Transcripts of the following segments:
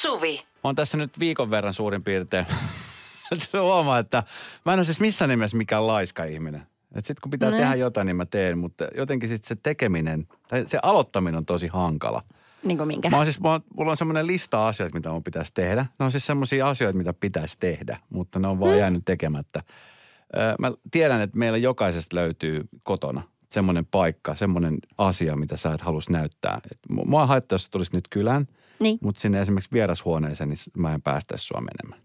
Suvi. on tässä nyt viikon verran suurin piirtein. Huomaa, että mä en ole siis missään nimessä mikään laiska ihminen. Sitten kun pitää Ne. tehdä jotain, niin mä teen, mutta jotenkin sitten se tekeminen, tai se aloittaminen on tosi hankala. Niin kuin minkä? Mä oon siis, mä oon, mulla on semmoinen lista asioita, mitä mun pitäisi tehdä. Ne on siis semmoisia asioita, mitä pitäisi tehdä, mutta ne on vaan jäänyt tekemättä. Mä tiedän, että meillä jokaisesta löytyy kotona semmoinen paikka, semmoinen asia, mitä sä et halus näyttää. Et mu- mua haittaa, jos sä tulisit nyt kylään, Niin. mutta sinne esimerkiksi vierashuoneeseen, niin mä en päästä sua menemään.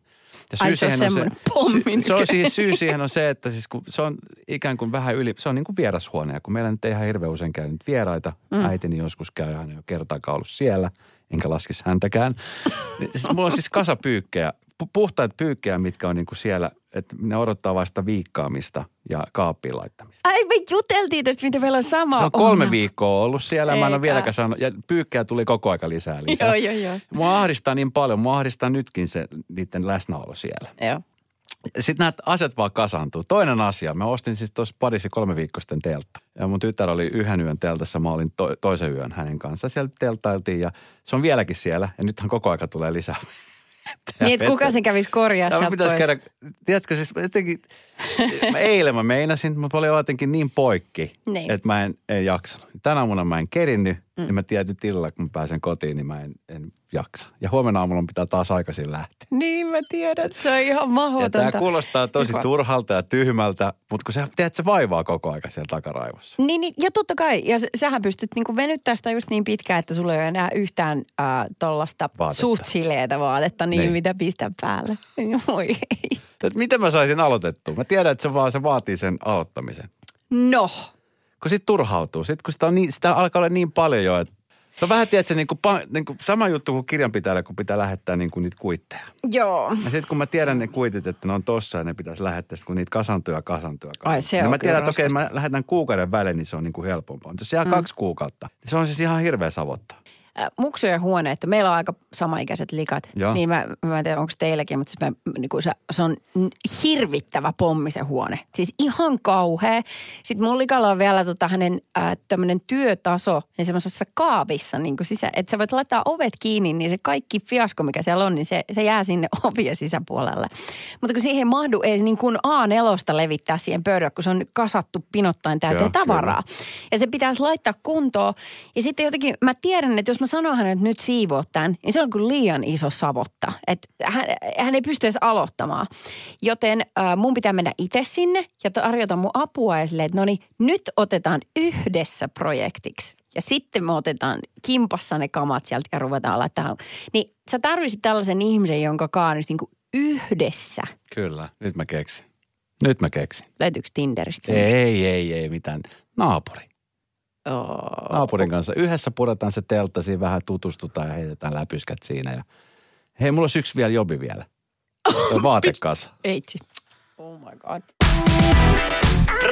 Ja Ai, se on semmoinen pommi sy- se on nykyään. siis syy siihen on se, että siis kun se on ikään kuin vähän yli, se on niin kuin vierashuone. Ja kun meillä nyt ei ihan hirveän usein käy nyt vieraita, mm. äitini joskus käy, hän ei ole kertaakaan ollut siellä, enkä laskisi häntäkään. Niin siis mulla on siis kasa pyykkejä, pu- puhtaita pyykkejä, mitkä on niin kuin siellä, että ne odottaa vasta viikkaamista ja kaappiin laittamista. Ai me juteltiin tästä, mitä meillä on sama. Ne on kolme ongelma. viikkoa ollut siellä, mä en ole Eikä. vieläkään saanut, ja pyykkejä tuli koko aika lisää lisää. Joo, joo, joo. Mua ahdistaa niin paljon, mua ahdistaa nytkin se niiden läsnäolo siellä. Joo. Sitten nämä asiat vaan kasaantuu. Toinen asia, mä ostin siis tuossa parissa kolme viikkoa sitten teltta. Ja mun tytär oli yhden yön teltassa, mä olin to- toisen yön hänen kanssa. Siellä teltailtiin ja se on vieläkin siellä. Ja nythän koko aika tulee lisää. Niin, että kuka sen kävisi korjaa sieltä pitäisi pois. käydä, tiedätkö siis jotenkin, mä eilen mä meinasin, mutta mä olin jotenkin niin poikki, Niin. että mä en, en jaksanut. Tänä aamuna mä en kerinnyt, mm. niin mä tietyt illalla, kun mä pääsen kotiin, niin mä en, en jaksa. Ja huomenna aamulla pitää taas aikaisin lähteä. Niin, mä tiedän, että se on ihan Ja mahdotonta. tämä kuulostaa tosi Joka- turhalta ja tyhmältä, mutta kun sä tiedät, se vaivaa koko aika siellä takaraivossa. Niin, niin, ja totta kai, ja sähän pystyt niinku venyttämään sitä just niin pitkään, että sulla ei ole enää yhtään äh, tollasta Vaatetta. suht sileetä vaatetta, niin, Niin. mitä pistää päälle. Voi ei. Et miten mä saisin aloitettua? Mä tiedän, että se vaan se vaatii sen aloittamisen. No, Kun sit turhautuu. Sitten kun sitä, on niin, sitä alkaa olla niin paljon jo, että se on vähän, tiedätkö, niin kuin, niin kuin sama juttu kuin kirjanpitäjälle, kun pitää lähettää niin kuin niitä kuitteja. joo. Ja sitten kun mä tiedän ne kuitit, että ne on tossa ja ne pitäisi lähettää, kun niitä kasantuu ja kasantuu ja kasantuu. Ai, se niin on mä tiedän, että okei, mä lähetän kuukauden välein, niin se on niin kuin helpompaa. Mutta jos jää mm. kaksi kuukautta, niin se on siis ihan hirveä savottaa. Äh, Muksujen huone, että meillä on aika samaikäiset likat. Joo. Niin mä, mä en tiedä, onko teilläkin, mutta siis mä, niin se, se on hirvittävä pommi se huone. Siis ihan kauhea. Sitten mun likalla on vielä tota hänen äh, tämmöinen työtaso niin semmoisessa kaavissa, niin kuin sisä, että sä voit laittaa ovet kiinni, niin se kaikki fiasko, mikä siellä on, niin se, se jää sinne ovien sisäpuolelle. Mutta kun siihen ei mahdu edes niin kuin A4 levittää siihen pöydälle, kun se on kasattu pinottain täyteen Joo, kyllä. tavaraa. Ja se pitäisi laittaa kuntoon. Ja sitten jotenkin, mä tiedän, että jos mä sanon hänelle, että nyt siivoo tämän, niin se on kuin liian iso savotta. Että hän, hän ei pysty edes aloittamaan. Joten äh, mun pitää mennä itse sinne ja tarjota mun apua ja silleen, että no niin, nyt otetaan yhdessä projektiksi. Ja sitten me otetaan kimpassa ne kamat sieltä ja ruvetaan laittaa. Niin sä tarvitsit tällaisen ihmisen, jonka kaa nyt niin kuin yhdessä. Kyllä, nyt mä keksin. Nyt mä keksin. Löytyykö Tinderistä? Ei, ei, ei mitään. Naapuri. Oh. Naapurin kanssa. Yhdessä puretaan se teltta, siinä vähän tutustutaan ja heitetään läpyskät siinä. Ja... Hei, mulla olisi yksi vielä jobi vielä. Tuo vaatekasa. Eitsi. Oh my god.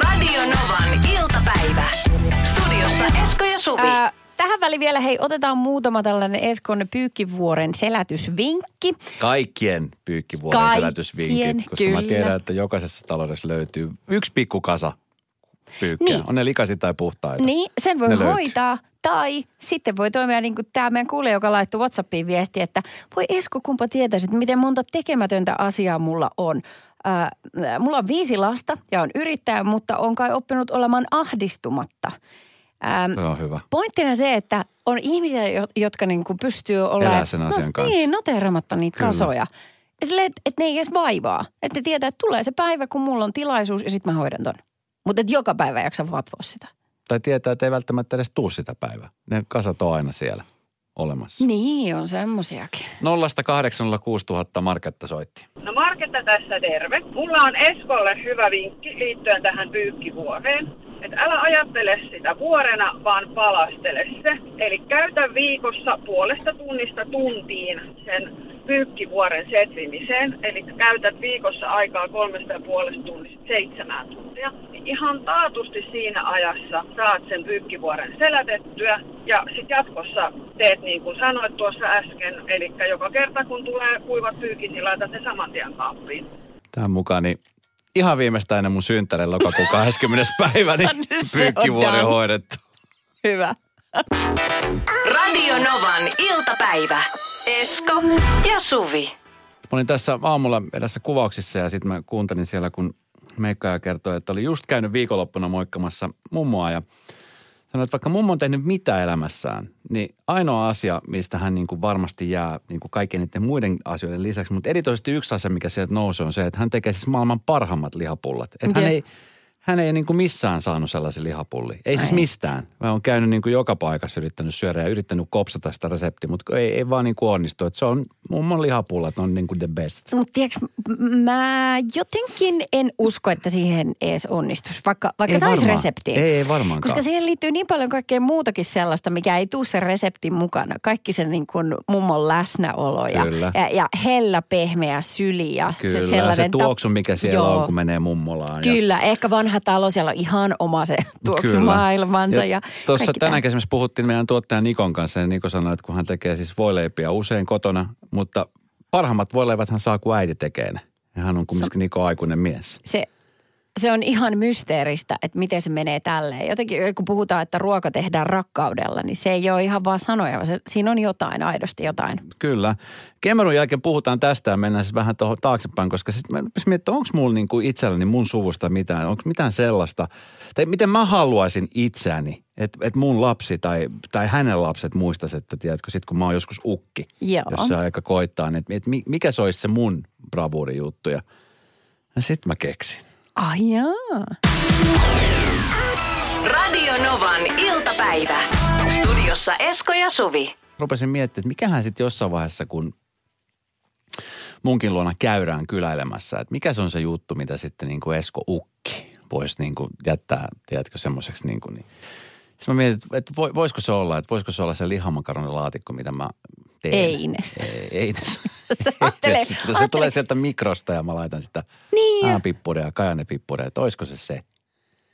Radio Novan iltapäivä. Studiossa Esko ja Suvi. Ää, tähän väliin vielä, hei, otetaan muutama tällainen Eskon pyykkivuoren selätysvinkki. Kaikkien pyykkivuoren Kaikkien, selätysvinkit, koska kyllä. mä tiedän, että jokaisessa taloudessa löytyy yksi pikku kasa pyykkejä. Niin. On ne likaisia tai puhtaita. Niin, sen voi Ne löytyy. hoitaa. Tai sitten voi toimia niin kuin tämä meidän kuulija, joka laittoi Whatsappiin viesti, että voi Esko, kumpa tietäisit, miten monta tekemätöntä asiaa mulla on. Ää, mulla on viisi lasta ja on yrittäjä, mutta on kai oppinut olemaan ahdistumatta. Ää, Se on hyvä. Pointtina se, että on ihmisiä, jo- jotka niin kuin pystyy olemaan... Elää sen asian no, kanssa. Niin, noteeramatta niitä Kyllä. kasoja. Ja silleen, että, että ne ei edes vaivaa. Että ne tietää, että tulee se päivä, kun mulla on tilaisuus ja sitten mä hoidan ton. Mutta että joka päivä jaksa vatvoa sitä. Tai tietää, että ei välttämättä edes tuu sitä päivää. Ne kasat on aina siellä olemassa. Niin, on semmosiakin. Nollasta 806 000 Marketta soitti. No Marketta tässä terve. Mulla on Eskolle hyvä vinkki liittyen tähän pyykkivuoreen. Että älä ajattele sitä vuorena, vaan palastele se. Eli käytä viikossa puolesta tunnista tuntiin sen pyykkivuoren setvimiseen. Eli käytät viikossa aikaa kolmesta ja puolesta tunnista seitsemään tuntia. Niin Ihan taatusti siinä ajassa saat sen pyykkivuoren selätettyä. Ja sitten jatkossa teet niin kuin sanoit tuossa äsken. Eli joka kerta kun tulee kuivat pyykit, niin laitat ne saman tien kaappiin. Tämän mukaan niin ihan viimeistään ennen mun synttären lokakuun 20. päivä, niin on pyykkivuori done. hoidettu. Hyvä. Radio Novan iltapäivä. Esko ja Suvi. Mä olin tässä aamulla edessä kuvauksissa ja sitten mä kuuntelin siellä, kun Meikka kertoi, että oli just käynyt viikonloppuna moikkamassa mummoa ja sanoi, että vaikka mummo on tehnyt mitä elämässään, niin ainoa asia, mistä hän niin kuin varmasti jää niin kuin kaikkien niiden muiden asioiden lisäksi, mutta erityisesti yksi asia, mikä sieltä nousee, on se, että hän tekee siis maailman parhaimmat lihapullat. Että hän ei, hän ei niin kuin missään saanut sellaisia lihapullia. Ei siis mistään. Mä oon käynyt niin kuin joka paikassa yrittänyt syödä ja yrittänyt kopsata sitä reseptiä, mutta ei, ei vaan niin kuin onnistu. Että se on mummon lihapullat, on niin kuin the best. Mutta tiedätkö, mä jotenkin en usko, että siihen edes onnistuisi, vaikka, vaikka saisi varmaan. reseptiin. Ei, ei varmaankaan. Koska siihen liittyy niin paljon kaikkea muutakin sellaista, mikä ei tule sen reseptin mukana. Kaikki se niin kuin mummon läsnäolo ja, Kyllä. ja, ja hella pehmeä syli ja Kyllä, se se, sellainen... se tuoksu, mikä siellä Joo. on, kun menee mummolaan. ja- Kyllä, ehkä vanha talo, siellä on ihan oma se tuoksumaailmansa. Ja, Tuossa kaikki tänään tämä. esimerkiksi puhuttiin meidän tuottajan Nikon kanssa ja Niko sanoi, että kun hän tekee siis voileipiä usein kotona, mutta parhaimmat voileivät hän saa, kun äiti tekee ne. Ja hän on kumminkin Niko aikuinen mies. se, se on ihan mysteeristä, että miten se menee tälleen. Jotenkin kun puhutaan, että ruoka tehdään rakkaudella, niin se ei ole ihan vaan sanoja, vaan se, siinä on jotain, aidosti jotain. Kyllä. Kemerun jälkeen puhutaan tästä ja mennään siis vähän tuohon taaksepäin, koska sitten mä miettimään, onko mulla niinku itselläni mun suvusta mitään, onko mitään sellaista, tai miten mä haluaisin itseäni, että et mun lapsi tai, tai hänen lapset muistaisi, että tiedätkö, sit kun mä oon joskus ukki, Joo. jos se aika koittaa, niin että et mi- mikä se olisi se mun bravuurijuttu ja, ja sitten mä keksin. Ai jaa. Radio Novan iltapäivä. Studiossa Esko ja Suvi. rupesin miettimään, että mikähän sitten jossain vaiheessa, kun munkin luona käyrään kyläilemässä, että mikä se on se juttu, mitä sitten niin kuin Esko Ukki voisi niin kuin jättää, tiedätkö, semmoiseksi niin kuin, niin. Sitten mä mietin, että- että voi- voisiko se olla, että voisiko se olla se lihamakaronilaatikko, mitä mä teen. Eines. Ei, Eines. Se ajattelee- se ajattelee- tulee sieltä mikrosta ja mä laitan sitä Niin. äänpippuria ja kajanepippuria, että olisiko se se.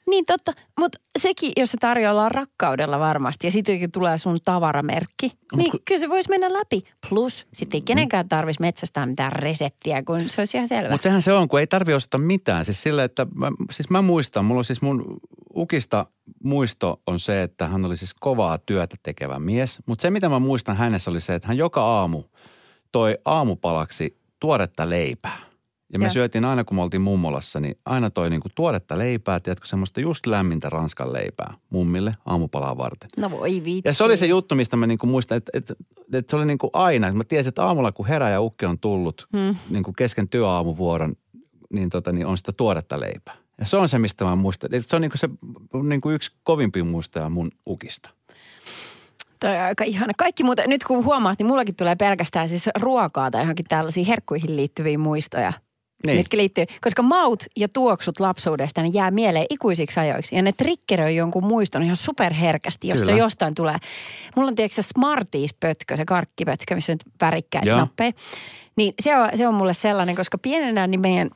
Niin totta, mutta sekin, jos se tarjoillaan rakkaudella varmasti ja sitten tulee sun tavaramerkki, niin kun- kyllä se voisi mennä läpi. Plus sitten ei kenenkään tarvitsisi metsästää mitään reseptiä, kun se olisi ihan selvä. Mutta sehän se on, kun ei tarvi ostaa mitään. Siis sille, että mä, siis mä muistan, mulla on siis mun ukista muisto on se, että hän oli siis kovaa työtä tekevä mies. Mutta se, mitä mä muistan hänessä oli se, että hän joka aamu toi aamupalaksi tuoretta leipää. Ja me Joo. syötiin aina, kun me oltiin mummolassa, niin aina toi niinku tuoretta leipää, tiedätkö, semmoista just lämmintä ranskan leipää mummille aamupalaa varten. No voi vitsi. Ja se oli se juttu, mistä mä niinku muistan, että, että, että se oli niinku aina. että Mä tiesin, että aamulla kun herää ja ukki on tullut hmm. niinku kesken työaamuvuoron, niin, tota, niin on sitä tuoretta leipää. Ja se on se, mistä mä muistan. Että se on niinku se niinku yksi kovimpia muistoja mun ukista. Toi on aika ihana. Kaikki muuta, nyt kun huomaat, niin mullakin tulee pelkästään siis ruokaa tai johonkin tällaisiin herkkuihin liittyviä muistoja. Niin. Mitkä liittyy, koska maut ja tuoksut lapsuudesta ne jää mieleen ikuisiksi ajoiksi. Ja ne triggeröi jonkun muiston ihan superherkästi, jos Kyllä. se jostain tulee. Mulla on se Smarties-pötkö, se karkkipötkö, missä on nyt värikkäitä nappeja. Niin se on, se on mulle sellainen, koska pienenä niin meidän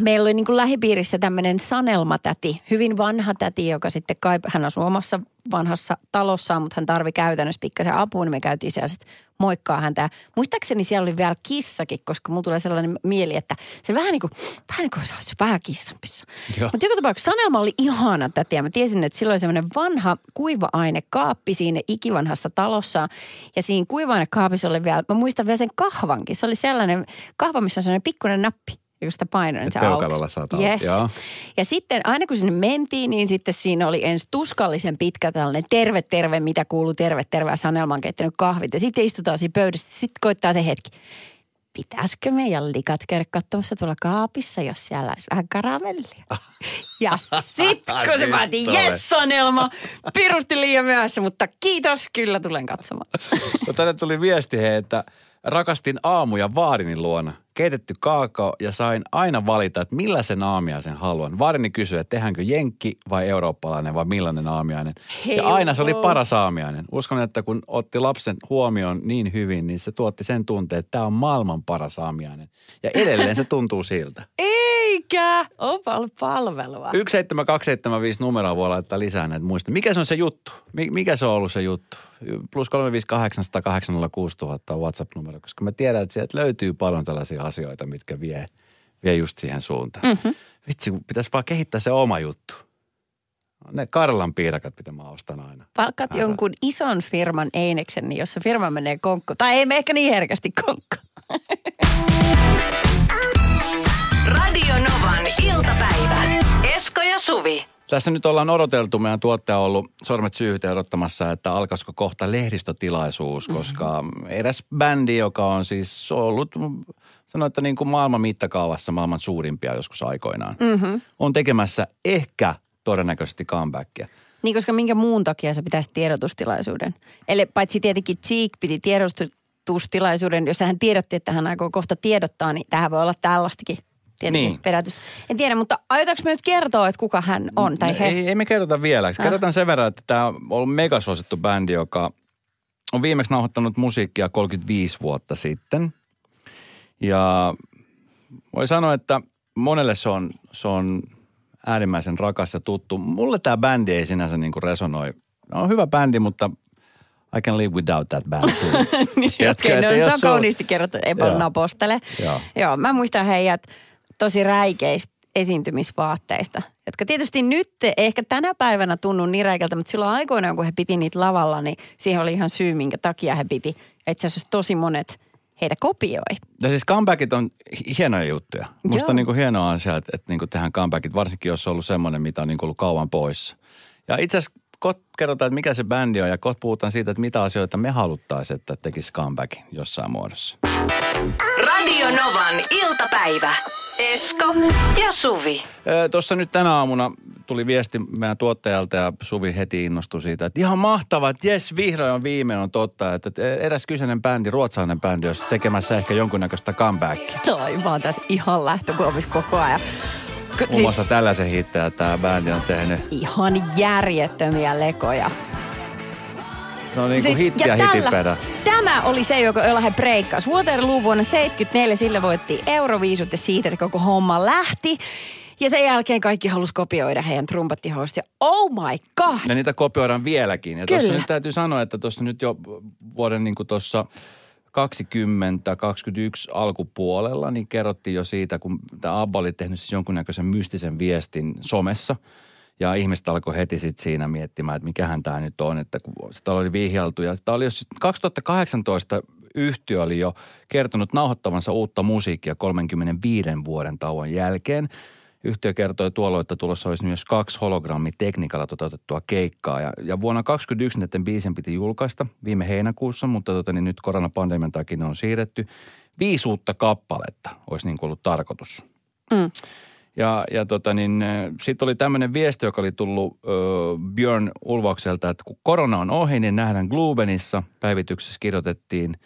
Meillä oli niin kuin lähipiirissä tämmöinen sanelmatäti, hyvin vanha täti, joka sitten kai, hän asui omassa vanhassa talossaan, mutta hän tarvi käytännössä pikkasen apua, niin me käytiin siellä sitten moikkaa häntä. Ja muistaakseni siellä oli vielä kissakin, koska mulla tulee sellainen mieli, että se vähän niin kuin, vähän niin kuin se olisi vähän kissanpissa. Joo. Mutta joka tapauksessa Sanelma oli ihana täti ja mä tiesin, että silloin semmoinen vanha kuiva-ainekaappi siinä ikivanhassa talossa. Ja siinä kuiva-ainekaapissa oli vielä, mä muistan vielä sen kahvankin. Se oli sellainen kahva, missä on sellainen pikkuinen nappi. Kun sitä painoin, niin se peukalolla aukesi. saat auki, yes. joo. Ja sitten aina kun sinne mentiin, niin sitten siinä oli ensin tuskallisen pitkä tällainen terve, terve, mitä kuuluu, terve, terve, ja Sanelma on keittänyt kahvit. Ja sitten istutaan siinä pöydässä, sitten koittaa se hetki. Pitäisikö meidän likat käydä katsomassa tuolla kaapissa, jos siellä olisi vähän karamellia? Ja sitten kun se päätti, jes Sanelma, pirusti liian myöhässä, mutta kiitos, kyllä tulen katsomaan. No tänne tuli viesti hei, että rakastin aamuja vaarini luona. Keitetty kaakao ja sain aina valita, että millaisen aamiaisen haluan. Vaarini kysyi, että tehdäänkö jenkki vai eurooppalainen vai millainen aamiainen. Hei, ja aina se oli paras aamiainen. Uskon, että kun otti lapsen huomioon niin hyvin, niin se tuotti sen tunteen, että tämä on maailman paras aamiainen. Ja edelleen se tuntuu siltä. Eikä, onpa ollut palvelua. 17275 numeroa voi laittaa lisää näitä muista. Mikä se on se juttu? Mi- Mikä se on ollut se juttu? Plus 358 on WhatsApp-numero, koska mä tiedän, että sieltä löytyy paljon tällaisia asioita, mitkä vie, vie just siihen suuntaan. Mm-hmm. Vitsi, kun pitäisi vaan kehittää se oma juttu. Ne Karlan piirakat, mitä mä ostan aina. Palkat Älä. jonkun ison firman eineksen, niin jos se firma menee konkko, tai ei me ehkä niin herkästi konkko. Radio Novan iltapäivä. Esko ja Suvi. Tässä nyt ollaan odoteltu, meidän tuottaja on ollut sormet syyhyteen odottamassa, että alkaisiko kohta lehdistötilaisuus, koska eräs bändi, joka on siis ollut, sanoin, että niin kuin maailman mittakaavassa maailman suurimpia joskus aikoinaan, mm-hmm. on tekemässä ehkä todennäköisesti comebackia. Niin, koska minkä muun takia sä pitäisi tiedotustilaisuuden? Eli paitsi tietenkin Cheek piti tiedotustilaisuuden, jos hän tiedotti, että hän aikoo kohta tiedottaa, niin tähän voi olla tällaistakin tietenkin Niin. perätys. En tiedä, mutta aiotaanko me nyt kertoa, että kuka hän on tai he? Ei, ei me kerrota vielä. Kerrotaan sen verran, että tämä on ollut megasuosittu bändi, joka on viimeksi nauhoittanut musiikkia 35 vuotta sitten. Ja voi sanoa, että monelle se on, se on äärimmäisen rakas ja tuttu. Mulle tämä bändi ei sinänsä niin kuin resonoi. On hyvä bändi, mutta I can live without that band too. Niin, okei, että no, se on kauniisti kerrottu, ei paljon napostele. Joo. Joo, mä muistan heidät tosi räikeistä esiintymisvaatteista, jotka tietysti nyt ehkä tänä päivänä tunnu niin räikältä, mutta silloin aikoinaan, kun he piti niitä lavalla, niin siihen oli ihan syy, minkä takia he piti. Ja itse asiassa tosi monet heitä kopioi. Ja siis comebackit on hi- hienoja juttuja. Musta Joo. on niin kuin hieno asia, että, että niin kuin tehdään comebackit, varsinkin jos on ollut semmoinen, mitä on niin kuin ollut kauan pois. Ja itse asiassa kot kerrotaan, että mikä se bändi on ja kot puhutaan siitä, että mitä asioita me haluttaisiin, että tekisi comebackin jossain muodossa. Radio Novan iltapäivä. Esko ja Suvi. Tuossa nyt tänä aamuna tuli viesti meidän tuottajalta ja Suvi heti innostui siitä, että ihan mahtavaa, että jes, vihdoin on viimein on totta, että eräs kyseinen bändi, ruotsalainen bändi, olisi tekemässä ehkä jonkunnäköistä comebackia. Toi, mä oon tässä ihan lähtökuopissa koko ajan. K- Muun muassa tällaisen hittejä tämä bändi on tehnyt. ihan järjettömiä lekoja. No niin kuin Siis- hitti ja, hitin perä. Tämä oli se, joka, jolla he breikkasi. Waterloo vuonna 74, sillä voitti Euroviisut ja siitä se koko homma lähti. Ja sen jälkeen kaikki halusi kopioida heidän trumpattihousut. Ja oh my god! Ja niitä kopioidaan vieläkin. Ja tuossa nyt täytyy sanoa, että tuossa nyt jo vuoden niin kuin tuossa 20-21 alkupuolella, niin kerrottiin jo siitä, kun tämä Abba oli tehnyt siis jonkunnäköisen mystisen viestin somessa. Ja ihmiset alkoi heti sitten siinä miettimään, että mikähän tämä nyt on, että kun sitä oli vihjailtu. Ja tämä oli jo sit 2018 yhtiö oli jo kertonut nauhoittavansa uutta musiikkia 35 vuoden tauon jälkeen. Yhtiö kertoi tuolloin, että tulossa olisi myös kaksi hologrammitekniikalla toteutettua keikkaa. Ja, ja vuonna 2021 näiden biisin piti julkaista viime heinäkuussa, mutta tota, niin nyt koronapandemian takia ne on siirretty. Viisi uutta kappaletta olisi niin kuin ollut tarkoitus. Mm. Ja, ja tota niin, sitten oli tämmöinen viesti, joka oli tullut ö, Björn Ulvaukselta, että kun korona on ohi, niin nähdään Glubenissa. Päivityksessä kirjoitettiin,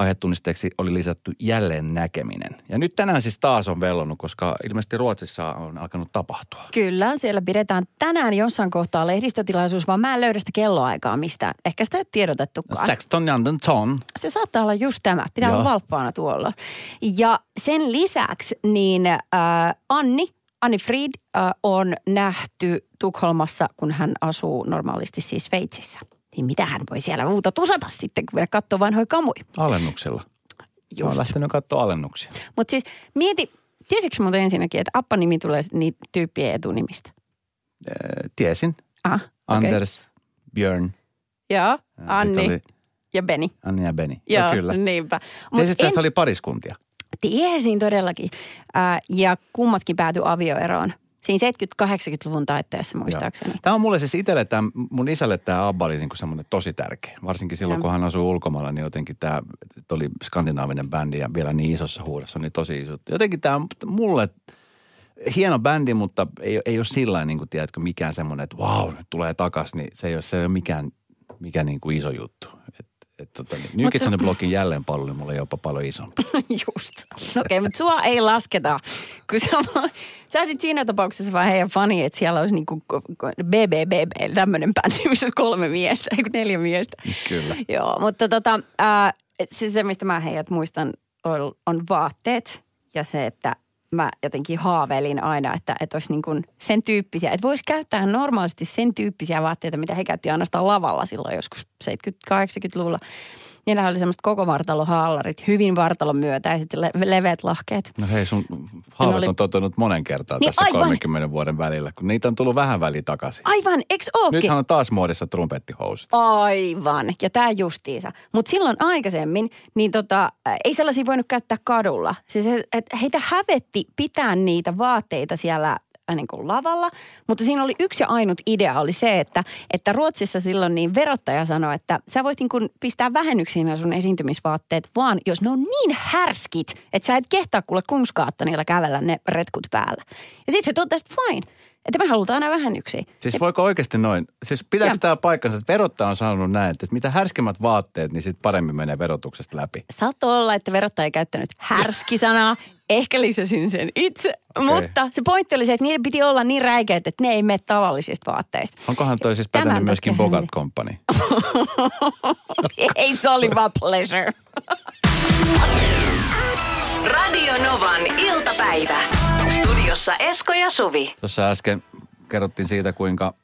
aihetunnisteeksi oli lisätty jälleen näkeminen. Ja nyt tänään siis taas on vellonut, koska ilmeisesti Ruotsissa on alkanut tapahtua. Kyllä, siellä pidetään tänään jossain kohtaa lehdistötilaisuus, vaan mä en löydä sitä kelloaikaa mistään. Ehkä sitä ei ole tiedotettukaan. Sexton Ton. Se saattaa olla just tämä. Pitää Joo. olla valppaana tuolla. Ja sen lisäksi niin äh, Anni, Anni Fried äh, on nähty Tukholmassa, kun hän asuu normaalisti siis Sveitsissä. Niin mitä hän voi siellä muuta tusata sitten, kun vielä katsoo vanhoja kamuja. Alennuksella. Just. Just. On lähtenyt katsoa alennuksia. Mutta siis mieti, tiesitkö muuten ensinnäkin, että Appa-nimi tulee niitä tyyppien etunimistä? Äh, tiesin. Ah, okei. Anders, Björn, Joo, ja Anni oli ja Beni. Anni ja Beni. Joo, no, kyllä. niinpä. Mut Tiesitkö, en- että oli pariskuntia? Tiesin todellakin. Ää, ja kummatkin päätyi avioeroon. Siinä 70-80-luvun taitteessa muistaakseni. Tämä on mulle siis itselle, tämä, mun isälle tämä ABBA oli niinku semmoinen tosi tärkeä. Varsinkin silloin, Joo. kun hän asui ulkomailla, niin jotenkin tämä oli skandinaavinen bändi ja vielä niin isossa huudossa, niin tosi iso. Jotenkin tämä mulle hieno bändi, mutta ei, ei ole sillä niin kuin, tiedätkö, mikään semmoinen, että vau, nyt tulee takas, niin se ei ole, se ei ole mikään, mikään niin kuin iso juttu. Et, et, tota, niin, on the Blockin jälleen pallo, niin mulla on jopa paljon isompi. Just. Okei, okay, mutta sua ei lasketa, kun sä, sä olisit siinä tapauksessa vaan heidän fani, että siellä olisi niinku BBBB, tämmöinen bändi, missä olisi kolme miestä, ei neljä miestä. Kyllä. Joo, mutta tota, ää, se, se, mistä mä heidät muistan, on, on vaatteet ja se, että mä jotenkin haaveilin aina, että, että olisi niin kuin sen tyyppisiä, että voisi käyttää normaalisti sen tyyppisiä vaatteita, mitä he käytti ainoastaan lavalla silloin joskus 70-80-luvulla. Niillä oli semmoista koko vartalohaalarit, hyvin vartalon myötä ja sitten le- leveät lahkeet. No hei, sun haavat oli- on tottunut monen kertaa Niin tässä aivan. 30 vuoden välillä, kun niitä on tullut vähän väliin takaisin. Aivan, eks ookin? Nythän on taas muodissa trumpettihousut. Aivan, ja tämä justiinsa. Mutta silloin aikaisemmin, niin tota, äh, ei sellaisia voinut käyttää kadulla. Siis et heitä hävetti pitää niitä vaatteita siellä niin kuin lavalla, mutta siinä oli yksi ja ainut idea oli se, että, että Ruotsissa silloin niin verottaja sanoi, että sä voit niin kuin pistää vähennyksiin sun esiintymisvaatteet, vaan jos ne on niin härskit, että sä et kehtaa kuule kungskaatta niillä kävellä ne retkut päällä. Ja sitten he totesivat, että fine, että me halutaan nämä vähennyksiä. Siis voiko oikeasti noin? Siis pitääkö tämä paikkansa, että verottaja on sanonut näin, että mitä härskemmät vaatteet, niin sitten paremmin menee verotuksesta läpi. Saattoi olla, että verottaja ei käyttänyt härski-sanaa. Ehkä lisäsin sen itse. Mutta se pointti oli se, että niiden piti olla niin räikeät, että ne ei mene tavallisista vaatteista. Onkohan toi siis Tämän pätenyt myöskin Bogart Company? ei, se oli vaan pleasure. Radio Novan iltapäivä. Studiossa Esko ja Suvi. Tuossa äsken kerrottiin siitä, kuinka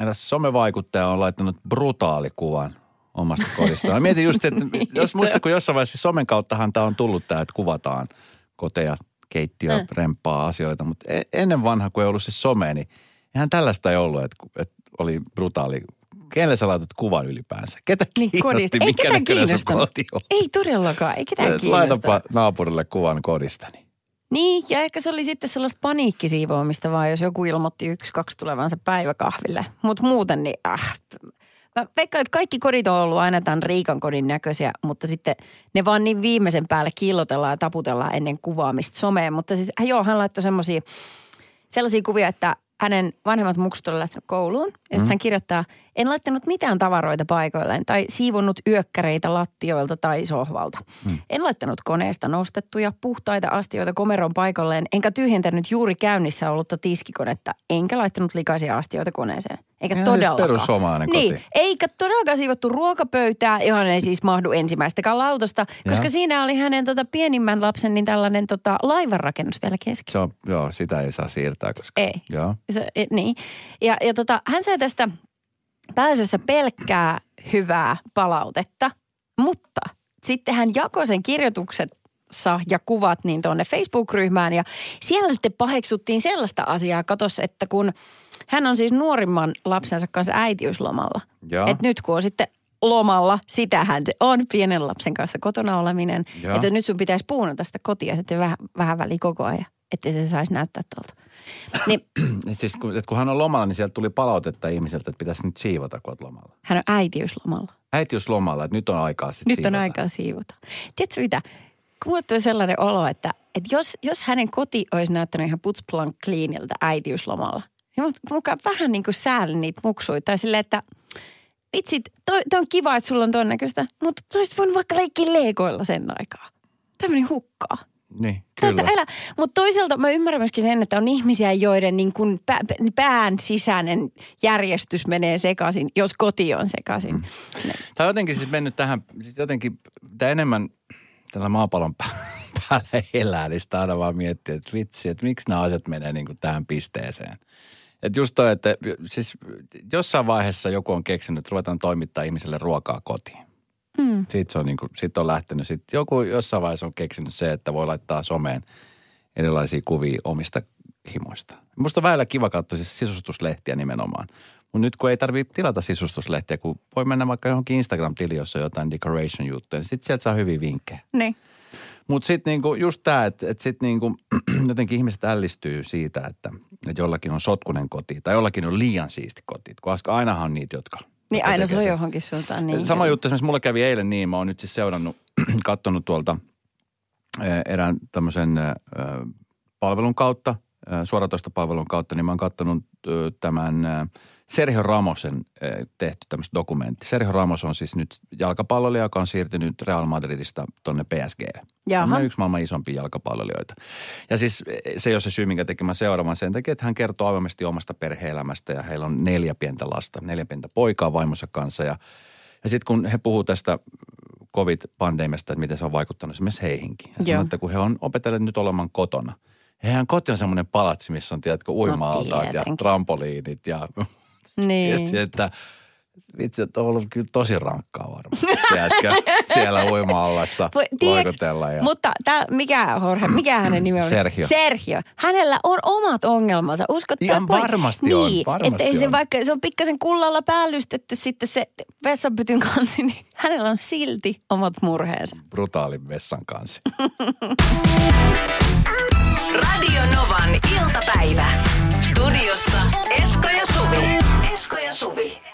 eräs somevaikuttaja on laittanut brutaalikuvan omasta kodistaan. Mietin just, että jos muista, kun jossain vaiheessa somen kauttahan tämä on tullut tämä, että kuvataan koteja, keittiö, remppaa asioita. Mutta e- ennen vanha, kun ei ollut siis some, niin eihän tällaista ei ollut, että, että oli brutaali. Kenelle sä laitat kuvan ylipäänsä? Ketä Niin kiinnosti, kodista. Ei ketään on? Ei todellakaan, ei ketään Et kiinnosta. Laitapa naapurille kuvan kodistani. Niin, ja ehkä se oli sitten sellaista paniikkisiivoamista vaan, jos joku ilmoitti yksi, kaksi tulevansa päiväkahville. Mutta muuten niin, äh, Mä veikkaan, että kaikki kodit on ollut aina tämän Riikan kodin näköisiä, mutta sitten ne vaan niin viimeisen päälle kiillotellaan ja taputellaan ennen kuvaamista someen. Mutta siis joo, hän laittoi semmoisia sellaisia kuvia, että hänen vanhemmat muksut oli lähtenyt kouluun. Ja mm. hän kirjoittaa, en laittanut mitään tavaroita paikoilleen tai siivonnut yökkäreitä lattioilta tai sohvalta. Mm. En laittanut koneesta nostettuja puhtaita astioita komeron paikoilleen, enkä tyhjentänyt juuri käynnissä ollutta tiskikonetta, enkä laittanut likaisia astioita koneeseen. Eikä Ihan siis todellakaan. perussuomalainen niin, koti. eikä todellakaan siivottu ruokapöytää, johon ei siis mahdu ensimmäistäkään lautasta, koska Joo. siinä oli hänen tota, pienimmän lapsen niin tällainen tota, laivanrakennus vielä kesken. Se on, joo, sitä ei saa siirtää, koska... Ei. Joo. Se, e, niin. Ja, ja tota, hän sai tästä pääsessä pelkkää hyvää palautetta, mutta sitten hän jakoi sen kirjoitukset ja kuvat niin tuonne Facebook-ryhmään ja siellä sitten paheksuttiin sellaista asiaa katos, että kun hän on siis nuorimman lapsensa kanssa äitiyslomalla. Että nyt kun on sitten lomalla, sitähän se on pienen lapsen kanssa kotona oleminen. Joo. Että nyt sun pitäisi puunata sitä kotia sitten vähän, vähän väliin koko ajan, ettei se saisi näyttää tuolta. Niin Et siis kun, et kun hän on lomalla, niin sieltä tuli palautetta ihmiseltä, että pitäisi nyt siivota, kun oot lomalla. hän on äitiyslomalla. Äitiyslomalla, että nyt on aikaa sitten Nyt on aikaa siivota. Tiedätkö mitä? Tuli sellainen olo, että, että jos, jos hänen koti olisi näyttänyt ihan putsplank cleaniltä äitiyslomalla, niin mut mukaan vähän niin kuin sääli niitä muksuja. Tai silleen, että vitsit, toi, toi on kiva, että sulla on ton näköistä, mutta toisit voinut vaikka leikkiä leikoilla sen aikaa. Tämmöinen hukkaa. Niin, kyllä. Elä. Mutta toisaalta mä ymmärrän myöskin sen, että on ihmisiä, joiden niin kuin pä, pään sisäinen järjestys menee sekaisin, jos koti on sekaisin. Mm. Tämä on jotenkin siis mennyt tähän, siis jotenkin, mitä enemmän tällä maapallon pä- päällä elää, niin sitä aina vaan miettii, että vitsi, että miksi nämä asiat menee niin kuin tähän pisteeseen. Että just toi, että siis jossain vaiheessa joku on keksinyt, että ruvetaan toimittaa ihmiselle ruokaa kotiin. Siitä se on, niin kuin, siitä on lähtenyt. Sitten joku jossain vaiheessa on keksinyt se, että voi laittaa someen erilaisia kuvia omista himoista. Musta on väillä kiva katsoa siis sisustuslehtiä nimenomaan. Mutta nyt kun ei tarvitse tilata sisustuslehtiä, kun voi mennä vaikka johonkin Instagram-tili, jossa on jotain decoration-juttuja, niin sitten sieltä saa hyviä vinkkejä. Niin. Mutta sitten niinku just tämä, että et sitten niinku, jotenkin ihmiset ällistyy siitä, että, että jollakin on sotkunen koti tai jollakin on liian siisti koti. Koska ainahan on niitä, jotka... Niin aina se on johonkin suuntaan. Niin. Sama juttu esimerkiksi mulle kävi eilen niin, mä oon nyt siis seurannut, katsonut tuolta eh, erään tämmöisen eh, palvelun kautta, eh, suoratoistopalvelun kautta, niin mä oon katsonut tämän Sergio Ramosen eh, tehty tämmöistä dokumentti. Sergio Ramos on siis nyt jalkapalloilija, joka on siirtynyt Real Madridista tonne PSG. Jaha. Hän on yksi maailman isompia jalkapalloilijoita. Ja siis eh, se ei ole se syy, minkä mä seuraavan sen takia, että hän kertoo avoimesti omasta perheelämästä ja heillä on neljä pientä lasta, neljä pientä poikaa vaimonsa kanssa ja ja sitten kun he puhuu tästä covid-pandemiasta, että miten se on vaikuttanut esimerkiksi heihinkin. Ja sanoo, että kun he on opetelleet nyt olemaan kotona. Heidän koti on semmoinen palatsi, missä on, tiedätkö, uima-altaat ja tietenkin. trampoliinit ja Niin. että, että vitsi, että on ollut kyllä tosi rankkaa varmaan. Tiedätkö, siellä uima-allassa loikotella ja... Mutta tää, mikä, Jorge, mikä hänen nimi on? Sergio. Sergio. Hänellä on omat ongelmansa. Uskot Ihan varmasti niin, on, varmasti että ei se on. vaikka se on pikkasen kullalla päällystetty sitten se vessanpytyn kansi, niin hänellä on silti omat murheensa. brutaalin vessan kanssa. Radio Novan iltapäivä. Studio Skojar Zoe.